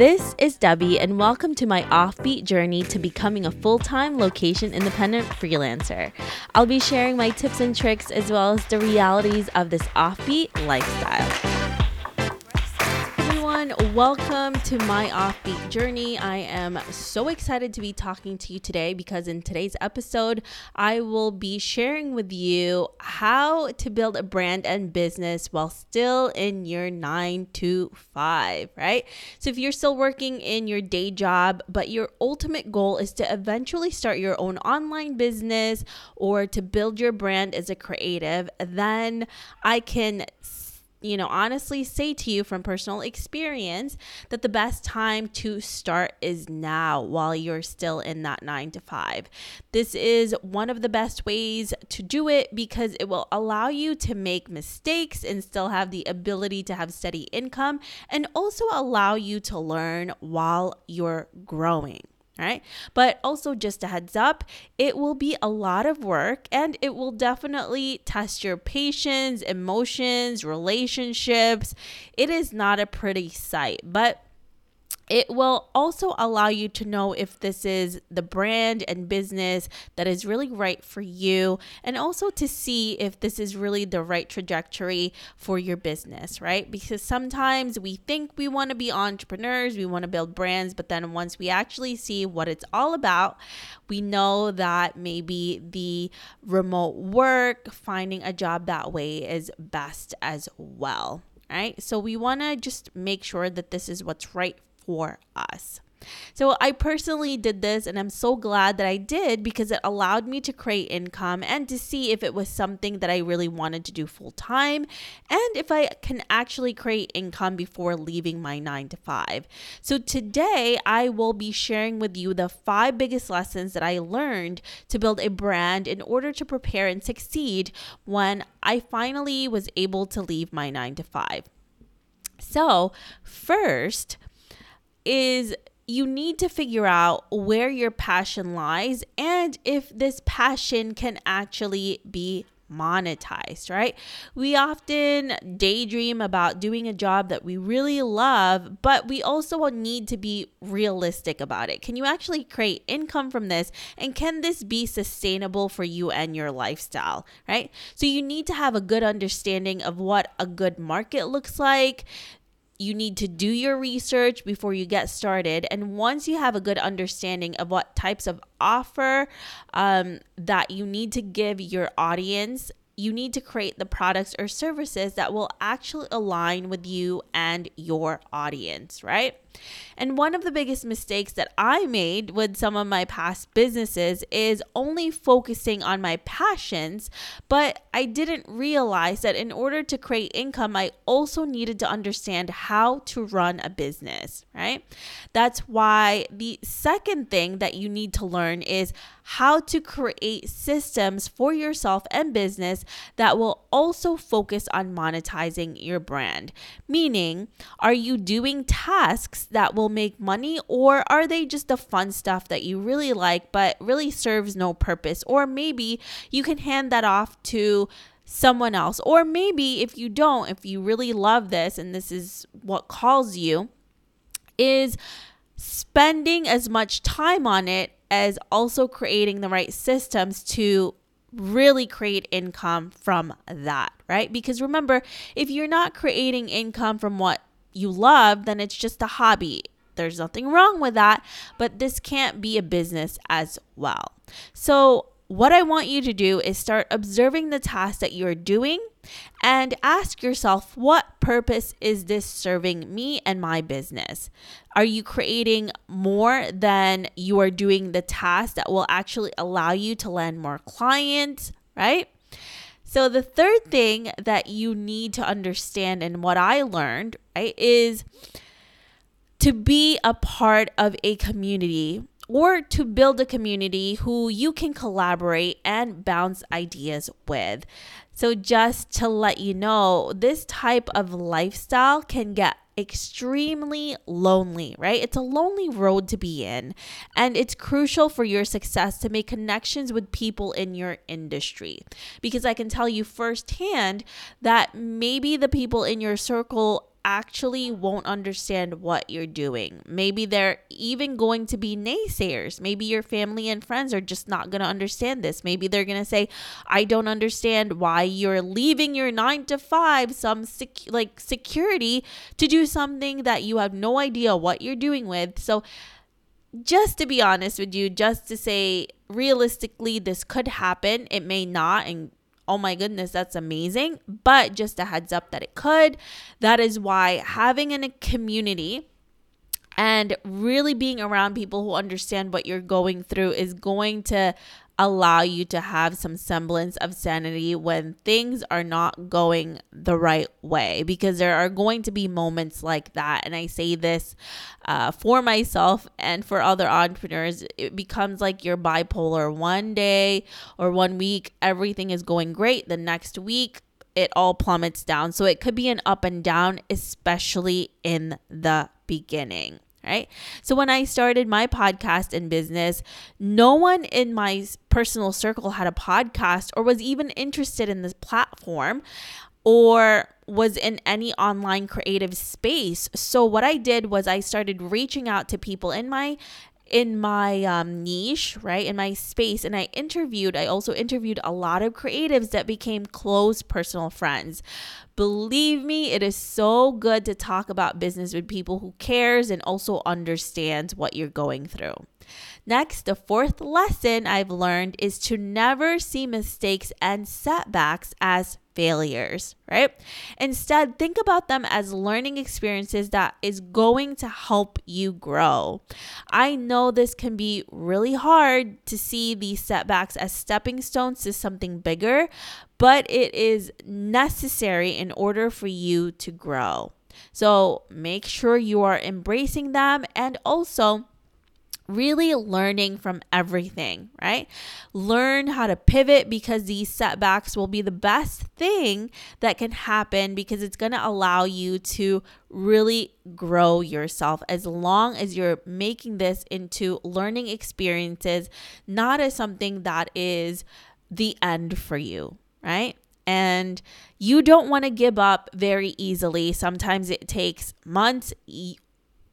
This is Debbie, and welcome to my offbeat journey to becoming a full time location independent freelancer. I'll be sharing my tips and tricks as well as the realities of this offbeat lifestyle. Welcome to my offbeat journey. I am so excited to be talking to you today because in today's episode, I will be sharing with you how to build a brand and business while still in your nine to five, right? So, if you're still working in your day job, but your ultimate goal is to eventually start your own online business or to build your brand as a creative, then I can you know, honestly say to you from personal experience that the best time to start is now while you're still in that nine to five. This is one of the best ways to do it because it will allow you to make mistakes and still have the ability to have steady income and also allow you to learn while you're growing right? But also, just a heads up, it will be a lot of work and it will definitely test your patience, emotions, relationships. It is not a pretty sight, but it will also allow you to know if this is the brand and business that is really right for you, and also to see if this is really the right trajectory for your business, right? Because sometimes we think we want to be entrepreneurs, we want to build brands, but then once we actually see what it's all about, we know that maybe the remote work, finding a job that way is best as well right? So we want to just make sure that this is what's right for us. So I personally did this and I'm so glad that I did because it allowed me to create income and to see if it was something that I really wanted to do full time and if I can actually create income before leaving my 9 to 5. So today I will be sharing with you the 5 biggest lessons that I learned to build a brand in order to prepare and succeed when I finally was able to leave my 9 to 5. So, first, is you need to figure out where your passion lies and if this passion can actually be monetized, right? We often daydream about doing a job that we really love, but we also need to be realistic about it. Can you actually create income from this? And can this be sustainable for you and your lifestyle, right? So you need to have a good understanding of what a good market looks like you need to do your research before you get started. And once you have a good understanding of what types of offer um, that you need to give your audience, you need to create the products or services that will actually align with you and your audience, right? And one of the biggest mistakes that I made with some of my past businesses is only focusing on my passions, but I didn't realize that in order to create income, I also needed to understand how to run a business, right? That's why the second thing that you need to learn is how to create systems for yourself and business that will also focus on monetizing your brand. Meaning, are you doing tasks that will make money or are they just the fun stuff that you really like but really serves no purpose or maybe you can hand that off to someone else or maybe if you don't if you really love this and this is what calls you is spending as much time on it as also creating the right systems to really create income from that, right? Because remember, if you're not creating income from what you love, then it's just a hobby. There's nothing wrong with that, but this can't be a business as well. So, what I want you to do is start observing the tasks that you're doing and ask yourself, what purpose is this serving me and my business? Are you creating more than you are doing the tasks that will actually allow you to land more clients, right? So, the third thing that you need to understand, and what I learned, right, is to be a part of a community or to build a community who you can collaborate and bounce ideas with. So, just to let you know, this type of lifestyle can get extremely lonely, right? It's a lonely road to be in. And it's crucial for your success to make connections with people in your industry. Because I can tell you firsthand that maybe the people in your circle actually won't understand what you're doing. Maybe they're even going to be naysayers. Maybe your family and friends are just not going to understand this. Maybe they're going to say, "I don't understand why you're leaving your 9 to 5 some sec- like security to do something that you have no idea what you're doing with." So just to be honest with you, just to say realistically this could happen, it may not and oh my goodness, that's amazing. But just a heads up that it could. That is why having in a community and really being around people who understand what you're going through is going to allow you to have some semblance of sanity when things are not going the right way. Because there are going to be moments like that. And i say this uh, for myself and for other entrepreneurs it becomes like you're bipolar. One day or one week everything is going great. The next week it all plummets down. So it could be an up and down especially in the beginning right? So when I started my podcast in business, no one in my personal circle had a podcast or was even interested in this platform or was in any online creative space. So what I did was I started reaching out to people in my in my um, niche, right, in my space, and I interviewed, I also interviewed a lot of creatives that became close personal friends. Believe me, it is so good to talk about business with people who cares and also understands what you're going through. Next, the fourth lesson I've learned is to never see mistakes and setbacks as failures, right? Instead, think about them as learning experiences that is going to help you grow. I know this can be really hard to see these setbacks as stepping stones to something bigger, but it is necessary in order for you to grow. So make sure you are embracing them and also really learning from everything, right? Learn how to pivot because these setbacks will be the best thing that can happen because it's going to allow you to really grow yourself as long as you're making this into learning experiences, not as something that is the end for you, right? And you don't want to give up very easily. Sometimes it takes months,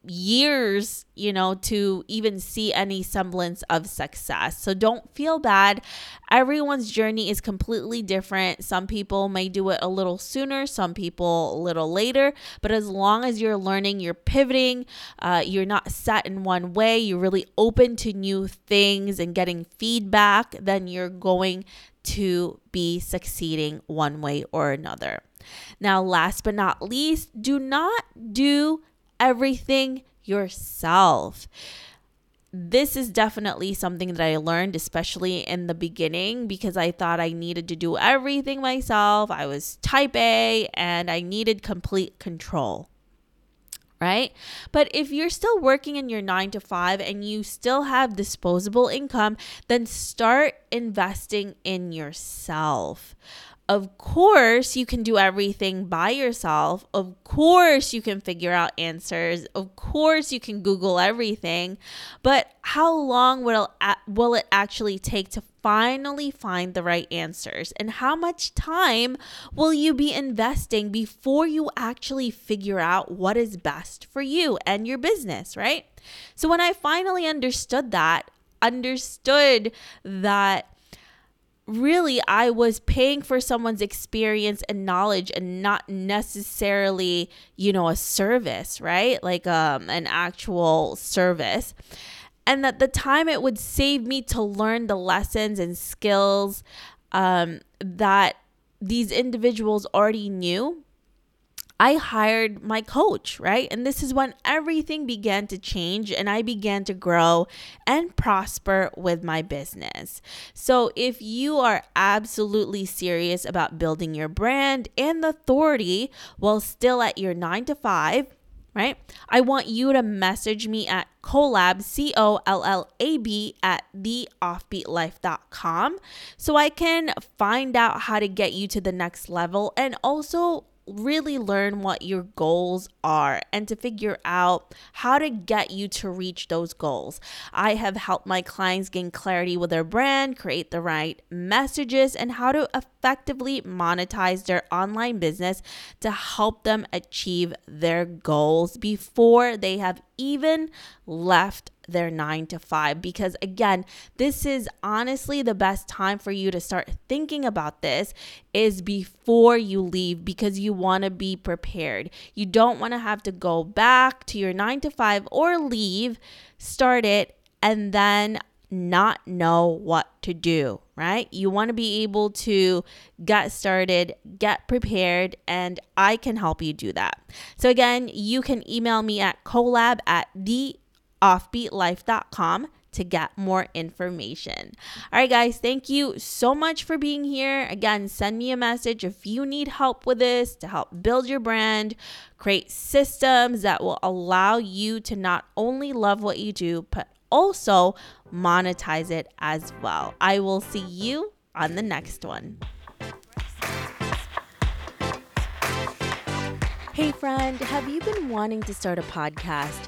years, you know, to even see any semblance of success. So don't feel bad. Everyone's journey is completely different. Some people may do it a little sooner, some people a little later. But as long as you're learning, you're pivoting, uh, you're not set in one way, you're really open to new things and getting feedback, then you're going to be succeeding one way or another. Now, last but not least, do not do everything yourself. This is definitely something that I learned, especially in the beginning, because I thought I needed to do everything myself. I was type A and I needed complete control right? But if you're still working in your nine to five and you still have disposable income, then start investing in yourself. Of course, you can do everything by yourself. Of course, you can figure out answers. Of course, you can Google everything. But how long will, will it actually take to finally find the right answers? And how much time will you be investing before you actually figure out what is best for you and your business, right? So, when I finally understood that, understood that really I was paying for someone's experience and knowledge and not necessarily, you know, a service, right? Like um an actual service. And that the time it would save me to learn the lessons and skills um that these individuals already knew I hired my coach, right? And this is when everything began to change and I began to grow and prosper with my business. So, if you are absolutely serious about building your brand and authority while still at your nine to five, right? I want you to message me at collab, C O L L A B, at theoffbeatlife.com so I can find out how to get you to the next level and also really learn what your goals are and to figure out how to get you to reach those goals. I have helped my clients gain clarity with their brand, create the right messages, and how to effectively monetize their online business to help them achieve their goals before they have even left their nine to five. Because again, this is honestly the best time for you to start thinking about this is before you leave because you want to be prepared. You don't want to have to go back to your nine to five or leave, start it, and then not know what to do, right? You want to be able to get started, get prepared, and I can help you do that. So, again, you can email me at collab at theoffbeatlife.com to get more information. All right, guys, thank you so much for being here. Again, send me a message if you need help with this to help build your brand, create systems that will allow you to not only love what you do, but also monetize it as well. I will see you on the next one. Hey, friend, have you been wanting to start a podcast?